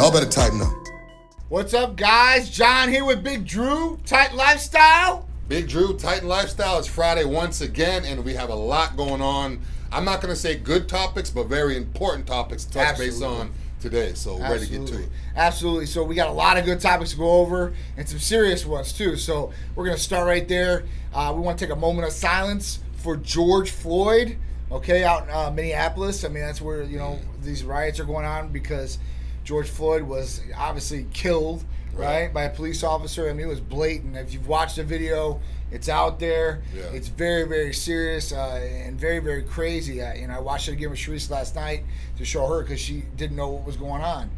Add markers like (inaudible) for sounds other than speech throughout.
Y'all better tighten up. What's up, guys? John here with Big Drew, Titan Lifestyle. Big Drew, Titan Lifestyle. It's Friday once again, and we have a lot going on. I'm not going to say good topics, but very important topics to touch base on today. So we're ready to get to it. Absolutely. So we got a lot of good topics to go over and some serious ones too. So we're gonna start right there. Uh, we want to take a moment of silence for George Floyd. Okay, out in uh, Minneapolis. I mean, that's where you know these riots are going on because George Floyd was obviously killed, right, Right. by a police officer. I mean, it was blatant. If you've watched the video, it's out there. Yeah. It's very, very serious uh, and very, very crazy. I, you know, I watched it again with Sharice last night to show her because she didn't know what was going on.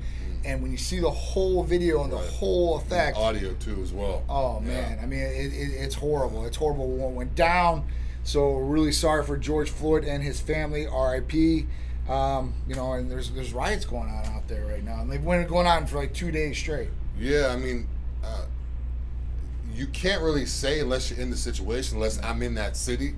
And when you see the whole video and the Right. whole effect, Audio too, as well. oh Yeah. man, I mean, it, it, it's horrible. It's horrible what went down. So really sorry for George Floyd and his family. R.I.P. Um, you know, and there's there's riots going on out there right now, and they've been going on for like two days straight. Yeah, I mean, uh, you can't really say unless you're in the situation, unless I'm in that city.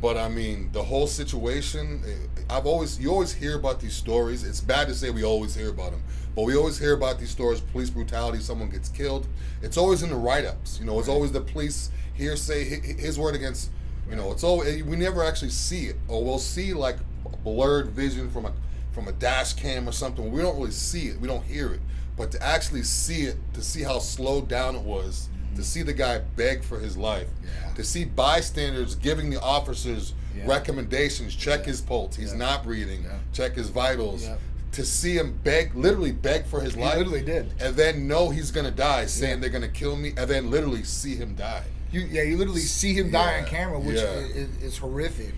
But I mean, the whole situation. eh, I've always you always hear about these stories. It's bad to say we always hear about them, but we always hear about these stories: police brutality, someone gets killed. It's always in the write-ups. You know, it's always the police hearsay, hi- hi- his word against. You know, it's all we never actually see it, or we'll see like blurred vision from a from a dash cam or something. We don't really see it. We don't hear it. But to actually see it, to see how slowed down it was, mm-hmm. to see the guy beg for his life, Yeah. to see bystanders giving the officers Yeah. recommendations, check his pulse, he's Yeah. not breathing, Yeah. check his vitals, Yeah. to see him beg, literally beg for his He life. literally did. And then know he's gonna die, saying Yeah. they're gonna kill me, and then literally see him die. You, yeah, you literally see him die on camera, which yeah. is, is horrific.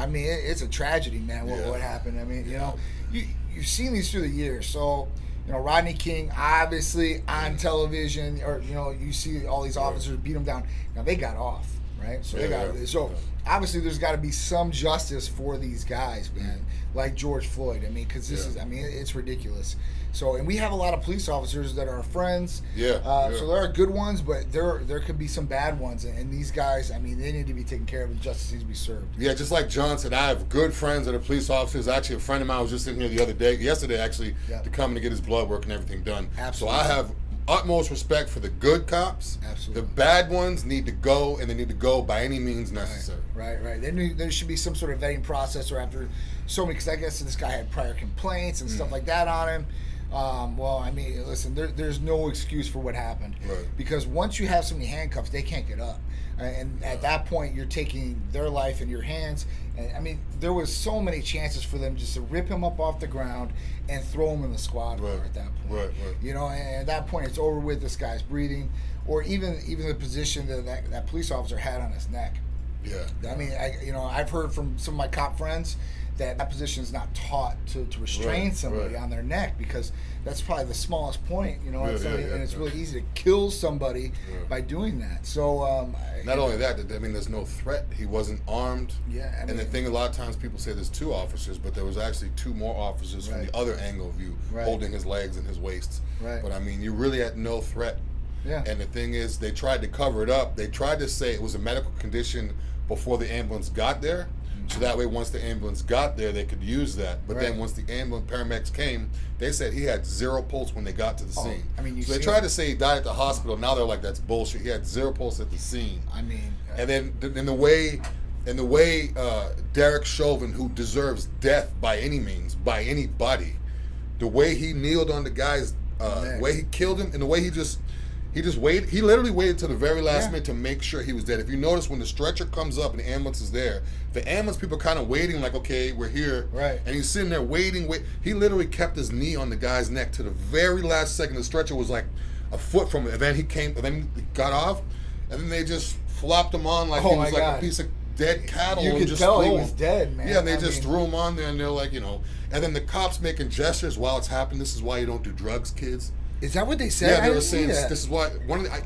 I mean, it, it's a tragedy, man. What, Yeah. what happened? I mean, you know, you you've seen these through the years. So, you know, Rodney King, obviously on television, or you know, you see all these officers beat him down. Now they got off, right? So they got yeah, so yeah. obviously there's got to be some justice for these guys, man. Mm-hmm. Like George Floyd. I mean, because this Yeah. is, I mean, it's ridiculous. So, and we have a lot of police officers that are friends. Yeah, Uh, yeah. So there are good ones, but there there could be some bad ones, and, and these guys, I mean, they need to be taken care of, and justice needs to be served. Yeah, just like John said, I have good friends that are police officers. Actually, a friend of mine was just in here the other day, yesterday actually, Yeah. to come and get his blood work and everything done. Absolutely. So I have utmost respect for the good cops. Absolutely. The bad ones need to go, and they need to go by any means necessary. Right, right. There, need- there should be some sort of vetting process, or after so many, because I guess this guy had prior complaints and Mm. stuff like that on him. Um, well, I mean, listen, there, there's no excuse for what happened. Right. Because once you have somebody handcuffed, they can't get up. And at that point, you're taking their life in your hands. And, I mean, there was so many chances for them just to rip him up off the ground and throw him in the squad car Right. at that point. Right, right. You know, and at that point, it's over with. This guy's breathing, or even even the position that that, that police officer had on his neck. Yeah. I mean, I you know I've heard from some of my cop friends that that position is not taught to, to restrain Right, somebody right. on their neck because that's probably the smallest point, you know, Yeah, and, yeah, yeah, and it's really easy to kill somebody by doing that. So um, I- Not only that, I mean, there's no threat. He wasn't armed. Yeah, I and the thing, a lot of times people say there's two officers, but there was actually two more officers from the other angle of view, Right. holding his legs and his waist. Right. But I mean, you really had no threat. yeah, And the thing is, they tried to cover it up. They tried to say it was a medical condition before the ambulance got there. So that way, once the ambulance got there, they could use that. But then once the ambulance paramedics came, they said he had zero pulse when they got to the Oh, scene. I mean, you so they tried him. to say he died at the hospital. Now they're like, that's bullshit. He had zero pulse at the scene. I mean, uh, And then in the way, in the way, uh, Derek Chauvin, who deserves death by any means, by anybody, the way he kneeled on the guy's, uh, the way he killed him, and the way he just, he just waited. He literally waited to the very last Yeah. minute to make sure he was dead. If you notice, when the stretcher comes up and the ambulance is there, the ambulance people are kind of waiting, like, okay, we're here. Right. And he's sitting there waiting. Wait. He literally kept his knee on the guy's neck to the very last second. The stretcher was like a foot from it, and then he came, and then he got off, and then they just flopped him on like Oh he was like God. a piece of dead cattle. You and could just tell he was dead, man. Yeah, and they I just mean- threw him on there, and they're like, you know, and then the cops making gestures while it's happening. This is why you don't do drugs, kids. Is that what they said? Yeah, I they were saying that. this is why one of the. I,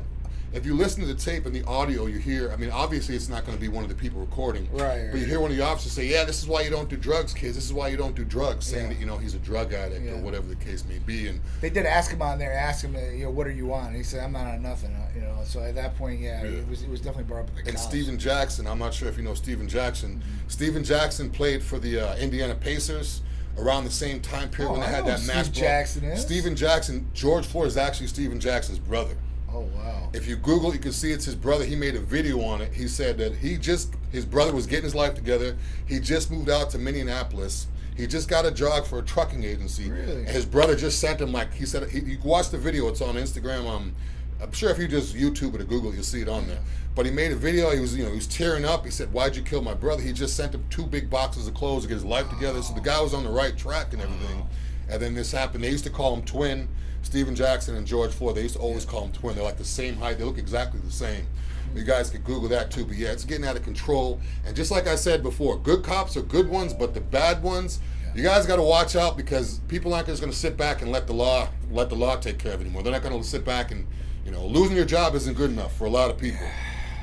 if you listen to the tape and the audio, you hear. I mean, obviously, it's not going to be one of the people recording. Right, But you hear one of the officers say, "Yeah, this is why you don't do drugs, kids. This is why you don't do drugs," saying Yeah. that you know he's a drug addict Yeah. or whatever the case may be. And They did ask him on there, ask him, uh, you know, what are you on? And he said, I'm not on nothing, uh, you know. So at that point, yeah, Yeah. it was it was definitely brought up the and cops. Stephen Jackson. I'm not sure if you know Stephen Jackson. Mm-hmm. Stephen Jackson played for the uh, Indiana Pacers. Around the same time period Oh, when they I had that mass Steve. Jackson is. Stephen Jackson, George Floyd is actually Stephen Jackson's brother. Oh wow. If you Google, you can see it's his brother. He made a video on it. He said that he just his brother was getting his life together. He just moved out to Minneapolis. He just got a job for a trucking agency. Really? And his brother just sent him like he said. He, you watch the video. It's on Instagram. Um, I'm sure if you just YouTube it or Google, you'll see it on there. But he made a video. He was you know he was tearing up. He said, "Why'd you kill my brother?" He just sent him two big boxes of clothes to get his life together. So the guy was on the right track and everything. And then this happened. They used to call him twin. Stephen Jackson and George Floyd. They used to always call them twin. They're like the same height. They look exactly the same. You guys could Google that too. But yeah, it's getting out of control. And just like I said before, good cops are good ones, but the bad ones, you guys got to watch out because people aren't just going to sit back and let the law let the law take care of it anymore. They're not going to sit back and you know losing your job isn't good enough for a lot of people.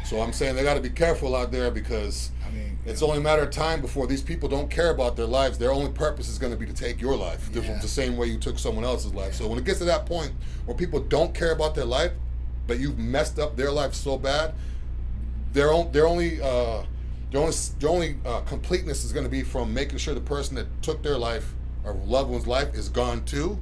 So I'm saying they got to be careful out there because I mean, it's only a matter of time before these people don't care about their lives. Their only purpose is going to be to take your life, the- Yeah. the same way you took someone else's life. So when it gets to that point where people don't care about their life, but you've messed up their life so bad, their own their only uh, their only their only uh, completeness is going to be from making sure the person that took their life or loved one's life is gone too.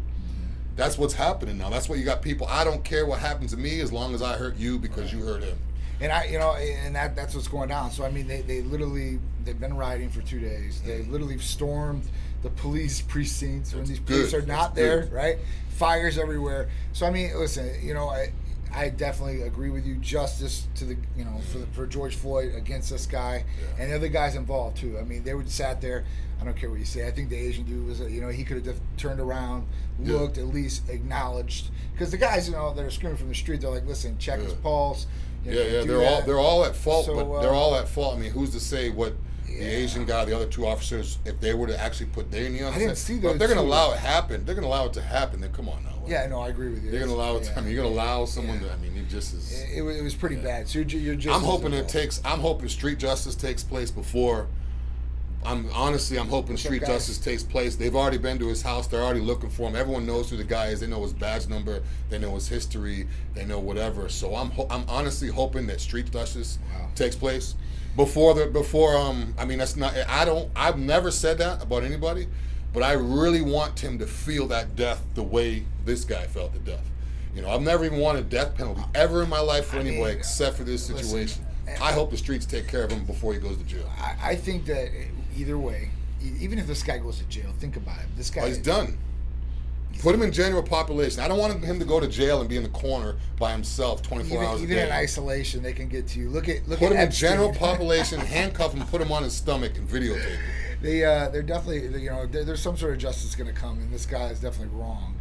That's what's happening now. That's what you got people. I don't care what happens to me as long as I hurt you because you hurt him. And I, you know, and that that's what's going down. So I mean, they, they literally they've been rioting for two days. They literally stormed the police (laughs) precincts when That's these police good. are not That's there, good. right? Fires everywhere. So I mean, listen, you know, I I definitely agree with you. Justice to the you know for for George Floyd against this guy Yeah. and the other guys involved too. I mean, they would sat there. I don't care what you say. I think the Asian dude was, you know, he could have just turned around, Yeah. looked, at least acknowledged. Because the guys, you know, that are screaming from the street, they're like, listen, check his pulse. you know, Yeah, yeah, they're all they're all at fault, So, but uh, they're all at fault. I mean, who's to say what Yeah. The Asian guy, the other two officers, if they were to actually put their knee on? I didn't see But those they're going to allow it happen. They're going to allow it to happen. Then come on now. Yeah, no, I agree with you. They're going to allow it. To, I mean, you're going to allow someone to. I mean, it just is. It, it was- pretty bad. So you're, you're just. I'm hoping it takes. I'm hoping street justice takes place before. I'm honestly, I'm hoping What's street justice takes place. They've already been to his house. They're already looking for him. Everyone knows who the guy is. They know his badge number. They know his history. They know whatever. So I'm, ho- I'm honestly hoping that street justice Wow. takes place before the before. Um, I mean, that's not. I don't. I've never said that about anybody, but I really want him to feel that death the way this guy felt the death. You know, I've never even wanted death penalty ever in my life for I anybody mean, except for this situation. and- I hope the streets take care of him before he goes to jail. I, I think that either way, even if this guy goes to jail, think about it. This guy. Oh, he's done. Put him in general population. I don't want him to go to jail and be in the corner by himself 24 Even, hours even a in isolation, they can get to you. Look at look Put at him in general (laughs) population, handcuff him, put him on his stomach, and videotape him. they uh, they're definitely you know there's some sort of justice going to come, and this guy is definitely wrong.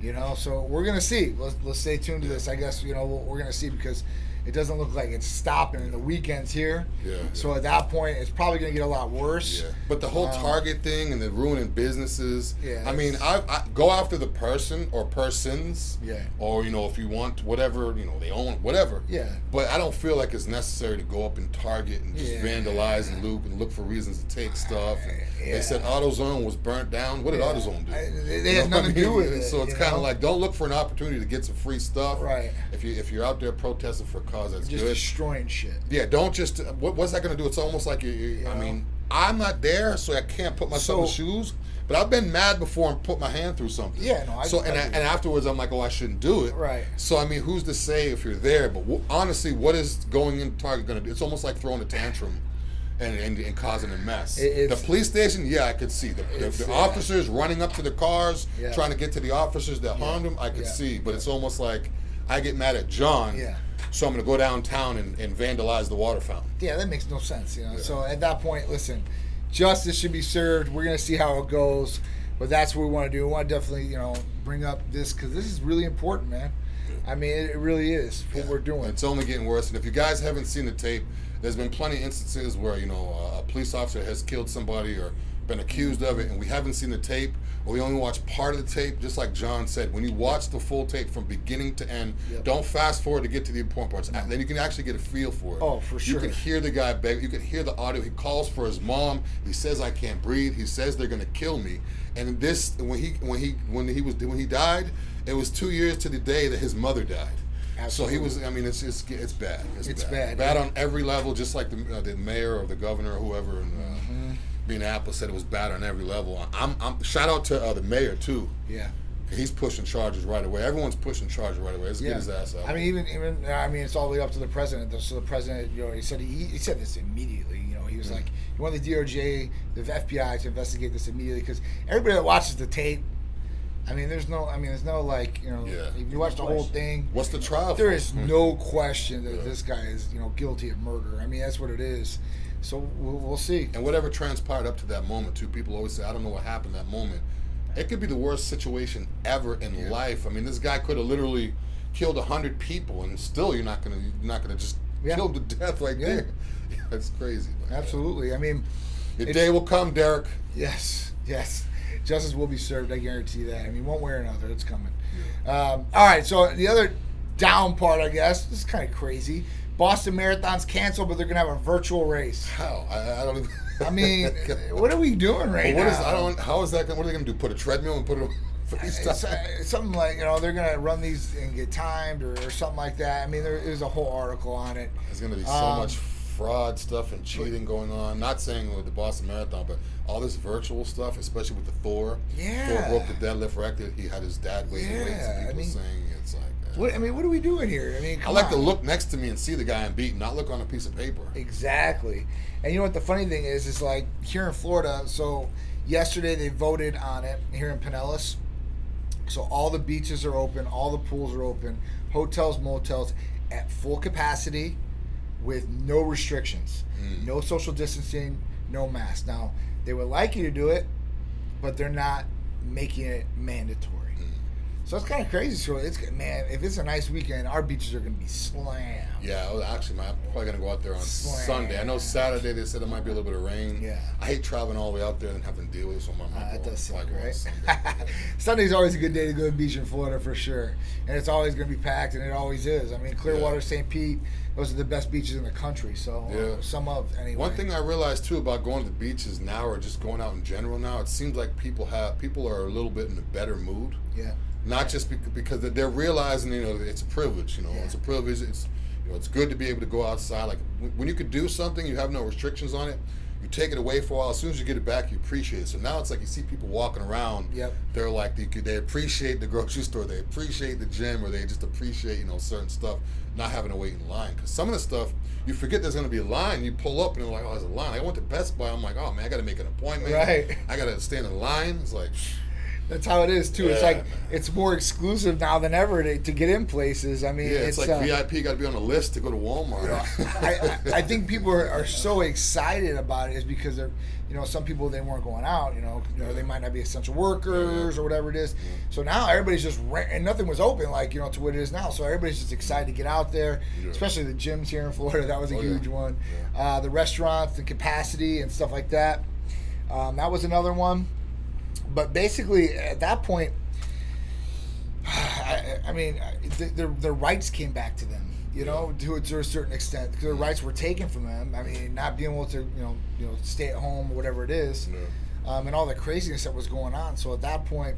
You know, so we're gonna see. Let's, let's stay tuned to this. I guess you know we're gonna see because it doesn't look like it's stopping in the weekends here. Yeah, So yeah. at that point, it's probably gonna get a lot worse. Yeah, but the whole Um, Target thing and the ruining businesses. Yeah, I mean, I, I go after the person or persons. Yeah. Or you know, if you want whatever, you know, they own whatever. Yeah. But I don't feel like it's necessary to go up and Target and just Yeah. vandalize and loot and look for reasons to take stuff. They said AutoZone was burnt down. What did. AutoZone do? I- they- they had nothing to do with it, So it's kind of like don't look for an opportunity to get some free stuff. Right. If you if you're out there protesting for a cause that's Just good. destroying shit. Yeah, don't just. What, what's that going to do? It's almost like you. you I Yeah. mean, I'm not there, so I can't put myself in shoes. But I've been mad before and put my hand through something. Yeah, no, I- so I and I, agree. and afterwards, I'm like, oh, I shouldn't do it. Right. So I mean, who's to say if you're there? But w- honestly, what is going in Target going to do? It's almost like throwing a tantrum. And, and, and causing a mess. It's- the police station, yeah, I could see the, the, It's, the yeah. officers running up to the cars, Yeah. trying to get to the officers that harmed them. I could Yeah. see, but it's almost like I get mad at John, Yeah. So I'm going to go downtown and, and vandalize the water fountain. Yeah, that makes no sense, you know. Yeah. So at that point, listen, justice should be served. We're gonna see how it goes, but that's what we want to do. We want to definitely, you know, bring up this because this is really important, man. I mean, it, it really is what Yeah. we're doing. It's only getting worse. And if you guys haven't seen the tape, there's been plenty of instances where you know a police officer has killed somebody or been accused of it, and we haven't seen the tape, or we only watch part of the tape. Just like John said, when you watch the full tape from beginning to end, Yep. don't fast forward to get to the important parts. And then you can actually get a feel for it. Oh, for sure. You can hear the guy beg. You can hear the audio. He calls for his mom. He says, "I can't breathe." He says they're gonna kill me. And this, when he when he when he was when he died, it was two years to the day that his mother died. So he was. I mean, it's it's it's bad. It's, It's bad. bad. on every level, just like the uh, the mayor or the governor or whoever. And, uh, Minneapolis said it was bad on every level. I'm, I'm shout out to uh, the mayor too. Yeah. He's pushing charges right away. Everyone's pushing charges right away. Let's Yeah. get his ass out. I mean, even even I mean, it's all the way up to the president. So the president, you know, he said he, he said this immediately. You know, he was Mm. like, he wanted the DOJ, the FBI to investigate this immediately because everybody that watches the tape, I mean, there's no, I mean, there's no like, you know, Yeah. if you watch the whole thing, What's the trial? there for? is no question that Yeah. this guy is, you know, guilty of murder. I mean, that's what it is. So we'll, we'll see. And whatever transpired up to that moment, too, people always say, I don't know what happened that moment. It could be the worst situation ever in Yeah. life. I mean, this guy could have literally killed a hundred people, and still you're not gonna you're not gonna just Yeah. kill them to death right Yeah. there. (laughs) That's crazy. Absolutely. I mean, The day will come, Derek. Yes, yes. Justice will be served. I guarantee that. I mean, one way or another, it's coming. Um, all right. So the other down part, I guess, this is kind of crazy. Boston Marathon's canceled, but they're gonna have a virtual race. How? I, I don't even. I mean, (laughs) what are we doing right Well, what now? is? I don't. How is that? Gonna, what are they gonna do? Put a treadmill and put it (laughs) uh, something like you know they're gonna run these and get timed or, or something like that. I mean, there is a whole article on it. There's gonna be so Um, much fraud stuff and cheating going on. Not saying with the Boston Marathon, but all this virtual stuff, especially with the Thor. Yeah. Thor broke the deadlift record. He had his dad weighing Yeah, weights. And I people mean, saying it's like. What I mean, what are we doing here? I mean, I like on. to look next to me and see the guy I'm beating, not look on a piece of paper. Exactly. And you know what the funny thing is is like here in Florida, so yesterday they voted on it here in Pinellas. So all the beaches are open, all the pools are open, hotels, motels at full capacity with no restrictions. Mm. No social distancing, no mask. Now, they would like you to do it, but they're not making it mandatory. So it's kind of crazy. So it's man, if it's a nice weekend, our beaches are going to be slammed. Yeah, well, actually, man, I'm probably gonna go out there on Slam. Sunday. I know Saturday they said there might be a little bit of rain. Yeah. I hate traveling all the way out there and having to deal with it, so I'm Uh, that does suck, on right? Sunday. (laughs) Sunday's always a good day to go to the beach in Florida for sure, and it's always going to be packed, and it always is. I mean, Clearwater, Yeah. St. Pete, those are the best beaches in the country. So, uh, Yeah. some of anyway. One thing I realized too about going to the beaches now, or just going out in general now, it seems like people have people are a little bit in a better mood. yeah, Not just because, they're realizing, you know, it's a privilege. You know, Yeah. it's a privilege. It's you know, it's good to be able to go outside. Like when- you could do something, you have no restrictions on it. You take it away for a while. As soon as you get it back, you appreciate it. So now it's like you see people walking around. Yep. They're like they, they appreciate the grocery (laughs) store, they appreciate the gym, or they just appreciate you know certain stuff. Not having to wait in line because some of the stuff you forget there's going to be a line. You pull up and you're like, oh, there's a line. I went to Best Buy. I'm like, oh man, I got to make an appointment. Right. I got to stand in line. It's like. That's how it is too. It's like it's more exclusive now than ever to, to get in places. I mean, Yeah, it's, like uh, VIP got to be on a list to go to Walmart. I, I, I think people are, are so excited about it is because they're, you know, some people they weren't going out. You know, you know they might not be essential workers or whatever it is. So now everybody's just ran, and nothing was open like you know to what it is now. So everybody's just excited to get out there, Yeah. especially the gyms here in Florida. That was a Oh, yeah. huge one. Yeah. Uh, the restaurants, the capacity and stuff like that. Um, that was another one. But basically, at that point, (sighs) I, I mean, th- their their rights came back to them. You know, to, a- to a certain extent, 'cause their rights were taken from them. I mean, not being able to, you know, you know, stay at home or whatever it is, Yeah. um, and all the craziness that was going on. So at that point,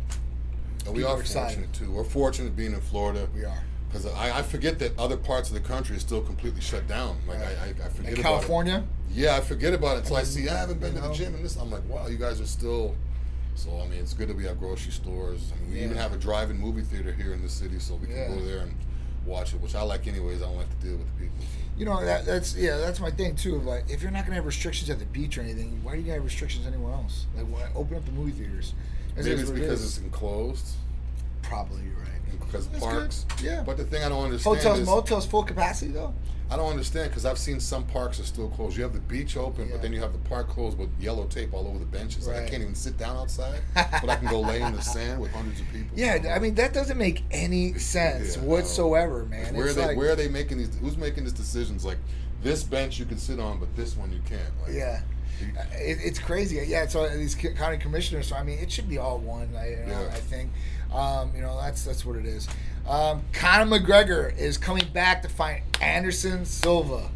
And we are excited. fortunate too. We're fortunate being in Florida we are. because I, I forget that other parts of the country is still completely shut down. Like I, I, I forget California, it. Yeah, I forget about it until I see I haven't been to the gym and this. I'm like, wow, you guys are still. So I mean, it's good that we have grocery stores. I mean, we even have a drive-in movie theater here in the city, so we can Yeah. go there and watch it, which I like anyways. I don't like to deal with the people. you know, that, that's yeah, that's my thing too. Like, if you're not gonna have restrictions at the beach or anything, why do you have restrictions anywhere else? Like, why, open up the movie theaters. Maybe it's what it because it's enclosed. probably you're right. Because That's parks, good. Yeah. But the thing I don't understand Hotels, is motels, full capacity though. I don't understand because I've seen some parks are still closed. You have the beach open, Yeah. but then you have the park closed with yellow tape all over the benches. Like I can't even sit down outside, (laughs) but I can go lay in the sand with hundreds of people. Yeah, I mean that doesn't make any (laughs) sense Yeah, whatsoever, man. where are they? like, where are they making these? Who's making these decisions? Like this bench you can sit on, but this one you can't. Like, yeah, you- it, it's crazy. Yeah, so these county commissioners. So I mean, it should be all one. I, you know, Yeah. I think, um, you know, that's that's what it is. Um, Conor McGregor is coming back to fight Anderson Silva.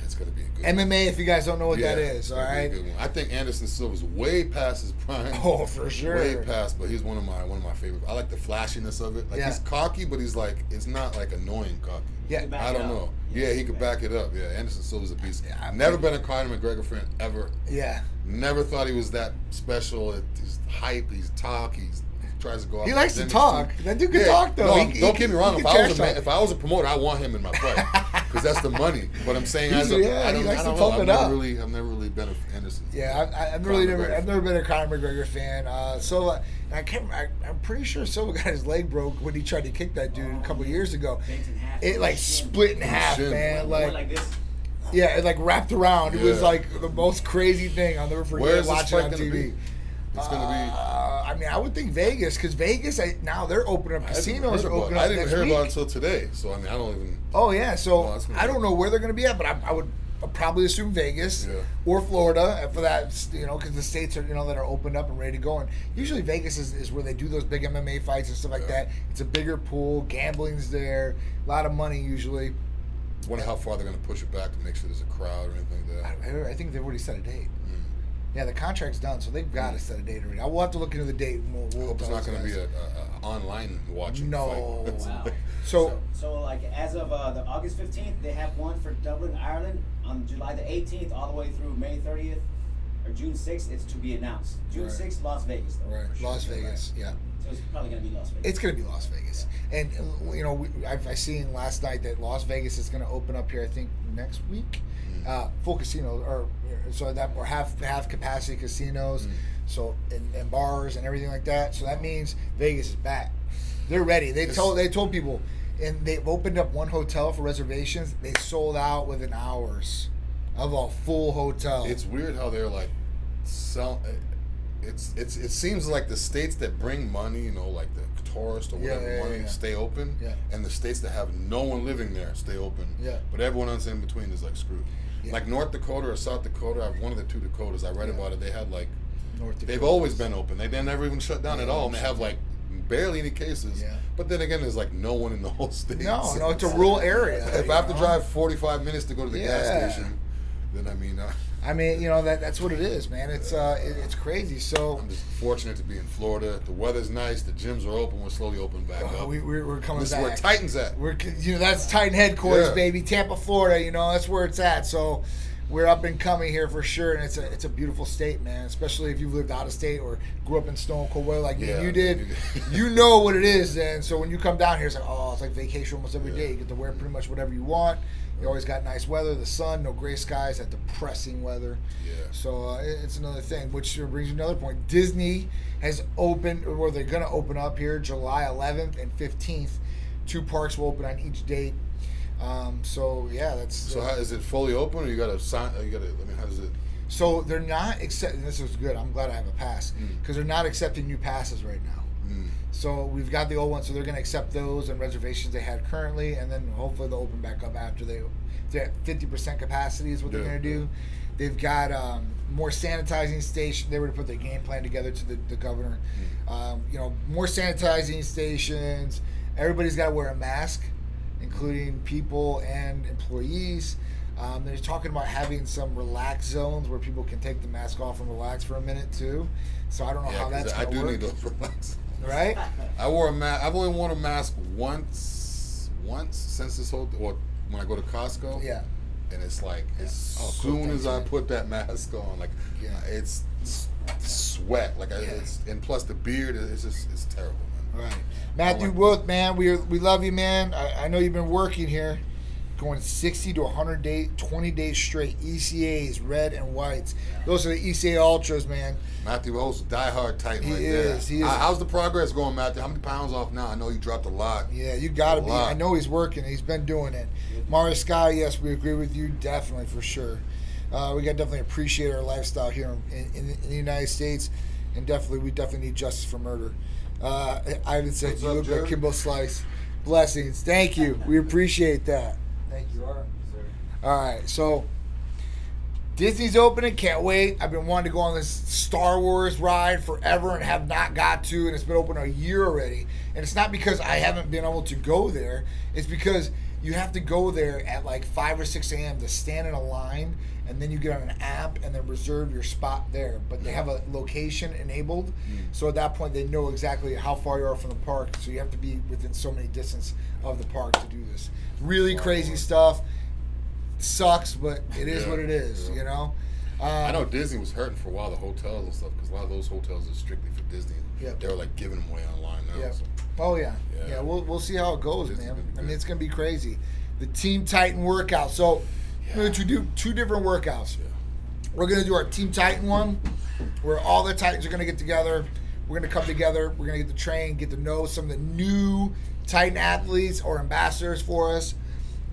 That's gonna be a good. MMA, if you guys don't know what Yeah, that it's is, all gonna be a good one. I think Anderson Silva's way past his prime. (laughs) Oh, for sure. Way past, but he's one of my one of my favorite. I like the flashiness of it. Like Yeah. he's cocky, but he's like it's not like annoying cocky. Yeah. He can back I don't know. Yeah, he could back it up. Yeah, Anderson Silva's a beast. Yeah, I'm Never been a Conor McGregor fan ever. Yeah. Never thought he was that special. He's hype. He's talk. He's he tries to go. He likes to talk. industry. That dude can Yeah. talk, though. No, He- don't he get me wrong. If I was a man, if I was a promoter, I want him in my fight (laughs) because that's the money. But I'm saying as a, yeah, I he don't, likes I don't pump know. I've it never up. really, I've never really been a Anderson. Yeah, I, I, I've really never, I've never been a Conor McGregor fan. Uh, Silva, and I can't, I, I'm pretty sure Silva got his leg broke when he tried to kick that dude a couple years ago. Half. It like split in half, Shin. man. Like, Like, like this. yeah, it like wrapped around. It was like the most crazy thing I'll never forget Where is watching on TV. be? It's gonna be. Uh, I mean, I would think Vegas because Vegas I, now they're opening up casinos. Are opening I didn't hear about it until today. So I mean, I don't even. Oh yeah, so No, I don't know where they're going to be at, but I, I would probably assume Vegas Yeah. or Florida for that, you know, because the states are you know that are opened up and ready to go. And usually Vegas is, is where they do those big MMA fights and stuff like Yeah. that. It's a bigger pool, gambling's there, a lot of money usually. Wonder how far they're gonna push it back to make sure there's a crowd or anything like that. I, I think they've already set a date. Mm. Yeah, the contract's done, so they've got to set a date already. I will have to look into the date. And we'll, we'll hope it's not gonna be guys. a, a, a online watching. No. fight. Wow. (laughs) So- so, like as of uh, the August 15th, they have one for Dublin, Ireland on July the 18th, all the way through May 30th or June 6th. It's to be announced. June Right. 6th, Las Vegas. Though, Right, for sure. Las Vegas, yeah. So it's probably gonna be Las Vegas. It's going to be Las Vegas, and uh, you know we, I've I seen last night that Las Vegas is going to open up here. I think next week. Uh, full casinos or uh, so that or half half capacity casinos, Mm. so and, and bars and everything like that. So that means Vegas is back. They're ready. They It's- told they told people, and they've opened up one hotel for reservations. They sold out within hours of a full hotel. It's weird how they're like sell. It's it's it seems like the states that bring money, you know, like the tourist or Yeah, whatever yeah, money, yeah. stay open, Yeah. and the states that have no one living there stay open. Yeah. But everyone else in between is like screwed. Yeah. Like North Dakota or South Dakota, I have one of the two Dakotas. I read Yeah. about it. They had like North they've always been open. They they never even shut down at all, and they have like barely any cases. Yeah. But then again, there's like no one in the whole state. No, no, it's a (laughs) rural area. If I have to drive 45 minutes to go to the gas station, then I mean. You know that that's what it is, man. It's uh, it, it's crazy. So I'm just fortunate to be in Florida. The weather's nice. The gyms are open. We're slowly opening back uh, up. we, we're, we're coming this back. is where Titans at. We're you know that's Titan headquarters, Yeah. baby. Tampa, Florida. You know that's where it's at. So we're up and coming here for sure, and it's a it's a beautiful state, man. Especially if you've lived out of state or grew up in Stone Cold weather like Yeah. you did. (laughs) you know what it is, And So when you come down here, it's like oh, it's like vacation almost every Yeah. day. You get to wear pretty much whatever you want. You always got nice weather, the sun, no gray skies, that depressing weather. Yeah. So uh, it's another thing, which brings another point. Disney has opened, or they're going to open up here July 11th and 15th. Two parks will open on each date. Um, so yeah, that's So how, is it fully open, or you got to sign? You got to. I mean, how does it? so they're not accepting. This is good. I'm glad I have a pass Mm. because they're not accepting new passes right now. Mm, So we've got the old ones, so they're going to accept those and reservations they had currently, and then hopefully they'll open back up after they. They're at fifty percent capacity is what they're going to do. They've got um, more sanitizing station. They were to put their game plan together to the, the governor. Um, you know, more sanitizing stations. Everybody's got to wear a mask, including people and employees. Um, they're talking about having some relax zones where people can take the mask off and relax for a minute too. So I don't know yeah, how that's I going to do work. need those (laughs) relax. Right? I wore a mask. I've only worn a mask once, once since this whole. Well, when I go to Costco. Yeah. And it's like as Oh, cool. soon as I put that mask on, like Yeah. it's, sweat. Like I, it's and plus the beard is just it's terrible, man. Right. Matthew like- Wood, man, we we love you, man. I, I know you've been working here, going 60 to 100 day, 20 days straight. ECAs, red and whites. Those are the ECA Ultras, man. Matthew O's diehard Titan He right is, there. he is. How- How's the progress going, Matthew? How many pounds off now? I know you dropped a lot. Yeah, you got to be. lot. I know he's working. He's been doing it. Mario Sky, yes, we agree with you, definitely for sure. Uh, we got to definitely appreciate our lifestyle here in, in, in the United States, and definitely we definitely need justice for murder. Uh, Ivan said What's you up, look like Kimbo Slice. Blessings. Thank you. We appreciate that. Thank you, Art. All right, so Disney's opening. Can't wait. I've been wanting to go on this Star Wars ride forever and have not got to, and it's been open a year already. And it's not because I haven't been able to go there. It's because you have to go there at like five or six a.m. to stand in a line, and then you get on an app and then reserve your spot there. But they have a location enabled, so at that point they know exactly how far you are from the park. So you have to be within so many distance of the park to do this. Really crazy stuff. Sucks, but it is Yeah, what it is. yeah. You know. Um, I know Disney was hurting for a while, the hotels and stuff, because a lot of those hotels are strictly for Disney. Yep. They were like giving them away online now. Yeah. So. Oh yeah. yeah. Yeah. we'll we'll see how it goes, man. I mean, it's gonna be crazy. The Team Titan workout. So Yeah. We're going to do two different workouts. Yeah. We're gonna do our Team Titan one, where all the Titans are gonna get together. We're gonna come together. We're gonna get to train, get to know some of the new Titan athletes or ambassadors for us,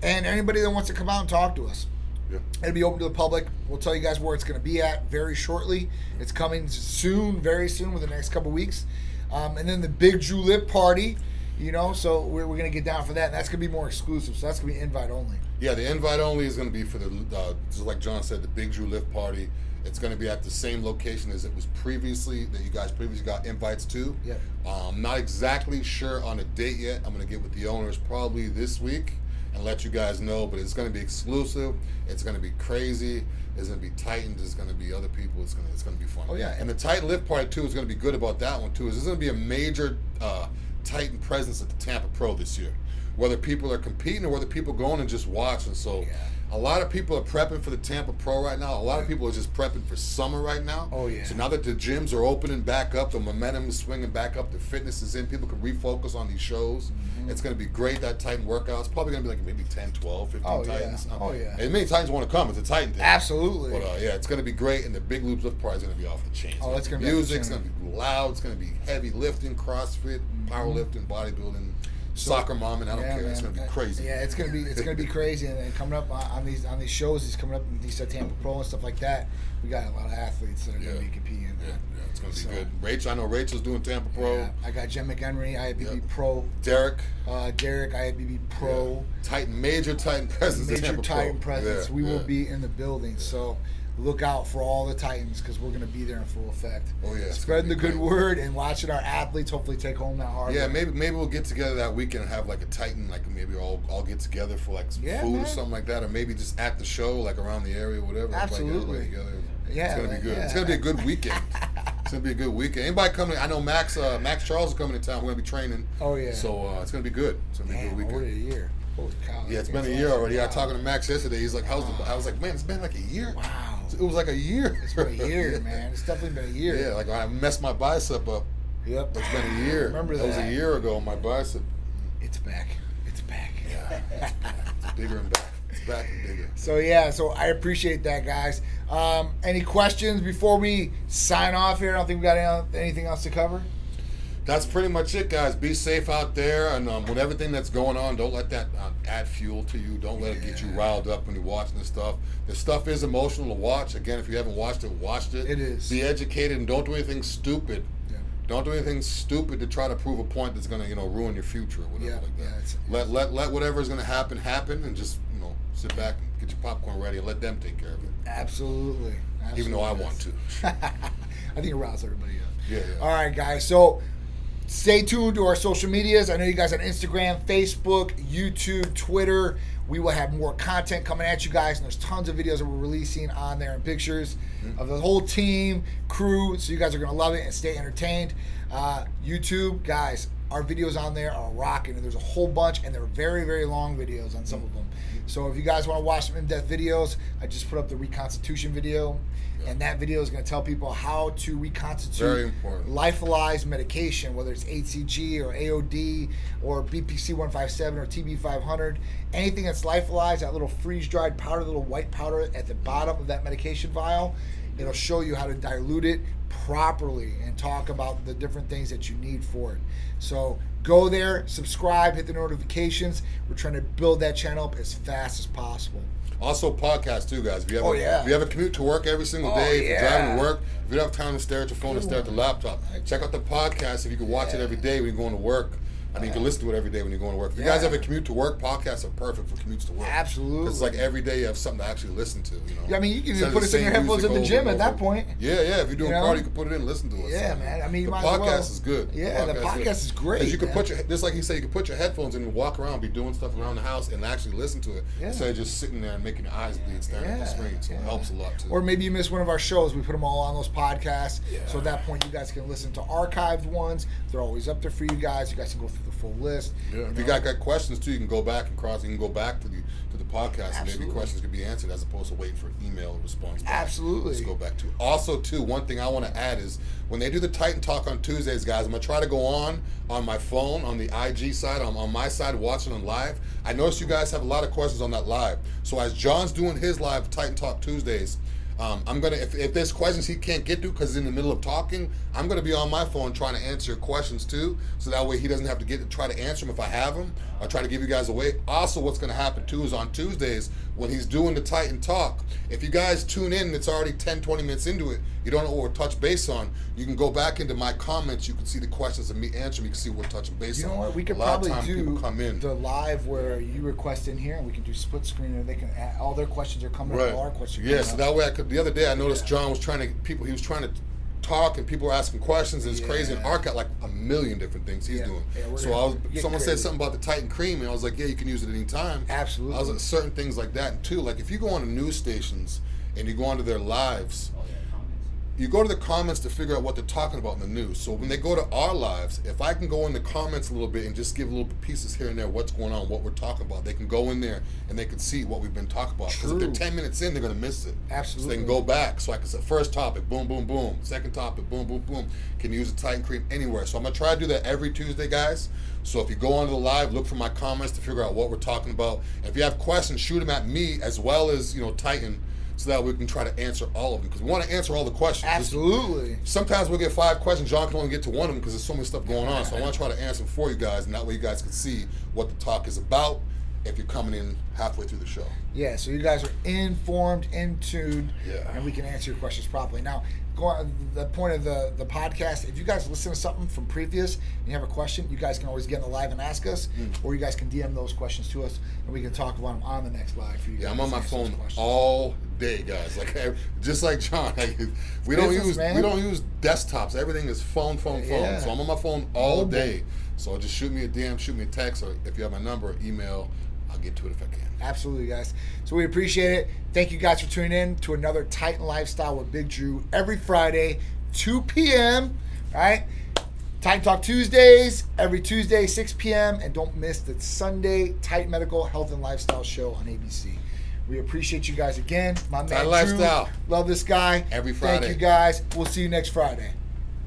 and anybody that wants to come out and talk to us. Yeah. It'll be open to the public. We'll tell you guys where it's going to be at very shortly. It's coming soon, very soon, within the next couple weeks. Um, and then the big Lift party, you know, so we're, we're going to get down for that. And that's going to be more exclusive. So that's going to be invite only. Yeah, the invite only is going to be for the, uh, just like John said, the Big Drew Lift Party. It's going to be at the same location as it was previously, that you guys previously got invites to. Yep. Um, not exactly sure on a date yet. I'm going to get with the owners probably this week and let you guys know, but it's going to be exclusive. It's going to be crazy. It's going to be Titans. It's going to be other people. It's going to, it's going to be fun. Oh, yeah. And the Titan Lift Party, too, is going to be good about that one, too. Is there's going to be a major uh, Titan presence at the Tampa Pro this year. Whether people are competing or whether people going and just watching. So Yeah. A lot of people are prepping for the Tampa Pro right now. A lot of people are just prepping for summer right now. Oh, yeah. So now that the gyms are opening back up, the momentum is swinging back up, the fitness is in, people can refocus on these shows. Mm-hmm. It's going to be great, that Titan workout. It's probably going to be like maybe 10, 12, 15 Oh, yeah. Titans. Oh, yeah. And many Titans want to come. It's a Titan thing. Absolutely. But uh, yeah, it's going to be great, and the Big Loops Lift Party is going to be off the chain. Oh, it's gonna be off the music. It's going to be loud. It's going to be heavy lifting, CrossFit, powerlifting, bodybuilding, soccer mom, and I don't Yeah, care. It's going to be crazy. Yeah, it's gonna be it's gonna be crazy, and then coming up on, on these on these shows, he's coming up in these uh, Tampa Pro and stuff like that. We got a lot of athletes that are Yeah. gonna be competing. In Yeah, yeah, it's going to be So- good. Rachel, I know Rachel's doing Tampa Pro. Yeah, I got Jen McHenry, IFBB Yep. Pro. Derek, Uh, Derek, IFBB Pro. Titan, major Titan presence. Major Tampa Pro. Titan presence. We will be in the building, so look out for all the Titans because we're going to be there in full effect. Oh, yeah, spreading the good great. word and watching our athletes hopefully take home that hard. Yeah, maybe maybe we'll get together that weekend and have like a Titan, like maybe all all get together for like some Yeah, food man. or something like that, or maybe just at the show, like around the area, whatever. Like, Absolutely. Yeah, it's gonna man, be good. It's gonna be a good (laughs) weekend. it's gonna be a good weekend. Anybody coming? I know Max. Uh, Max Charles is coming to town. We're gonna be training. Oh, yeah. So uh, it's gonna be good. It's gonna be a good weekend. a year. Holy cow. Yeah, it's been a year already. I was talking to Max yesterday. He's like, "How's the?" I was like, "Man, it's been like a year." Wow. It was like a year. It's been a year, (laughs) man. It's definitely been a year. Yeah, like I messed my bicep up. Yep. It's been a year. Remember that It was a year ago. on My bicep. It's back. It's back. Yeah, it's bigger and back. It's back and bigger. So yeah, so I appreciate that, guys. Um, any questions before we sign off here? I don't think we got anything else to cover. That's pretty much it, guys. Be safe out there, and um, with everything that's going on, don't let that uh, add fuel to you. Don't let it get you riled up when you're watching this stuff. This stuff is emotional to watch. Again, if you haven't watched it, watched it. It is. Be educated and don't do anything stupid. Yeah. Don't do anything stupid to try to prove a point that's gonna, you know, ruin your future or whatever Yeah, like that. yeah, let let let whatever's gonna happen happen, and just you know sit back and get your popcorn ready and let them take care of it. Absolutely. Even though I want to. (laughs) I think it riles everybody up. Yeah, yeah. All right, guys. So stay tuned to our social medias. I know you guys on Instagram, Facebook, YouTube, Twitter. We will have more content coming at you guys, and there's tons of videos that we're releasing on there and pictures Mm-hmm. of the whole team, crew. So you guys are gonna love it and stay entertained. Uh, YouTube, guys, our videos on there are rocking, and there's a whole bunch, and they're very, very long videos on some of mm-hmm. them. So if you guys want to watch some in-depth videos, I just put up the reconstitution video, and that video is going to tell people how to reconstitute lyophilized medication, whether it's HCG or AOD or BPC 157 or TB 500, anything that's lyophilized, that little freeze dried powder, little white powder at the mm-hmm. bottom of that medication vial, it'll show you how to dilute it properly and talk about the different things that you need for it. So go there, subscribe, hit the notifications. We're trying to build that channel up as fast as possible. Also, podcast too, guys. If you have, Oh, a, yeah. if you have a commute to work every single Oh, day, if you're driving to work, if you don't have time to stare at your phone and stare at the laptop, check out the podcast. If you can watch it every day when you're going to work, I mean, you can listen to it every day when you're going to work. If you guys have a commute to work, podcasts are perfect for commutes to work. Absolutely. It's like every day you have something to actually listen to. You know. Yeah, I mean, you can Instead put it in your headphones in the gym at that point. Yeah, yeah. If you're doing You know? cardio, you can put it in, and listen to it. Yeah, man. I mean, you the might podcast as well. is good. Yeah, the podcast is great, 'Cause you can put your just like you say, you can put your headphones in and walk around, be doing stuff around the house, and actually listen to it Yeah. instead of just sitting there and making your eyes bleed staring at the screen. So yeah. it helps a lot too. Or maybe you missed one of our shows. We put them all on those podcasts. So at that point, you guys can listen to archived ones. They're always up there for you guys. You guys can go through the full list. Yeah, if you got, got questions too, you can go back and cross. You can go back to the to the podcast, and maybe questions can be answered as opposed to waiting for email response. back. Absolutely. Let's go back to. Also, too, one thing I want to add is when they do the Titan Talk on Tuesdays, guys, I'm gonna try to go on on my phone on the IG side, on, on my side, watching on live. I noticed you guys have a lot of questions on that live. So as John's doing his live Titan Talk Tuesdays. Um, I'm gonna if, if there's questions he can't get to because he's in the middle of talking, I'm gonna be on my phone trying to answer your questions too, so that way he doesn't have to get to try to answer them if I have them. I'll try to give you guys away. Also, what's gonna happen too is on Tuesdays when he's doing the Titan Talk, if you guys tune in, and it's already 10, 20 minutes into it. You don't know what we're touch base on. You can go back into my comments. You can see the questions and me answering. You can see what we're touching base You on. know what? We could probably do come in. the live where you request in here, and we can do split screen, and they can add, all their questions are coming Right. up. Our questions. are Yeah, so that way I could. The other day I noticed John was trying to people. He was trying to talk and people were asking questions. It's crazy. And Yeah. Got like a million different things he's Yeah. doing. Yeah, so I was. Someone crazy. said something about the Titan Cream, and I was like, yeah, you can use it anytime. Absolutely. I was like, certain things like that, and too, like if you go on to news stations and you go onto their lives. Oh yeah. You go to the comments to figure out what they're talking about in the news. So when they go to our lives, if I can go in the comments a little bit and just give little pieces here and there, what's going on, what we're talking about, they can go in there and they can see what we've been talking about. Because if they're ten minutes in, they're gonna miss it. So Absolutely. they can go back. So I can say first topic, boom, boom, boom. Second topic, boom, boom, boom. Can use a Titan cream anywhere. So I'm gonna try to do that every Tuesday, guys. So if you go onto the live, look for my comments to figure out what we're talking about. If you have questions, shoot them at me as well as you know Titan, so that we can try to answer all of them because we want to answer all the questions. Absolutely. Sometimes we'll get five questions. John can only get to one of them because there's so much stuff going on. So I want to try to answer them for you guys, and that way you guys can see what the talk is about if you're coming in halfway through the show. Yeah, so you guys are informed, in tune, Yeah. and we can answer your questions properly. Now, go on the point of the the podcast. If you guys listen to something from previous and you have a question, you guys can always get in the live and ask us, Mm. or you guys can DM those questions to us, and we can talk about them on the next live for you. Guys. Yeah, guys I'm on my phone all day, guys. (laughs) Like just like John, (laughs) like, we don't business, use man. we don't use desktops. Everything is phone, phone, phone. Yeah. So I'm on my phone all day. So just shoot me a DM, shoot me a text, or if you have my number, or email, I'll get to it if I can. Absolutely, guys. So we appreciate it. Thank you guys for tuning in to another Titan Lifestyle with Big Drew every Friday, 2 p.m. All right. Titan Talk Tuesdays, every Tuesday, 6 p.m. And don't miss the Sunday Titan Medical Health and Lifestyle Show on ABC. We appreciate you guys again. My man Drew, Lifestyle. love this guy. Every Friday. Thank you guys. We'll see you next Friday.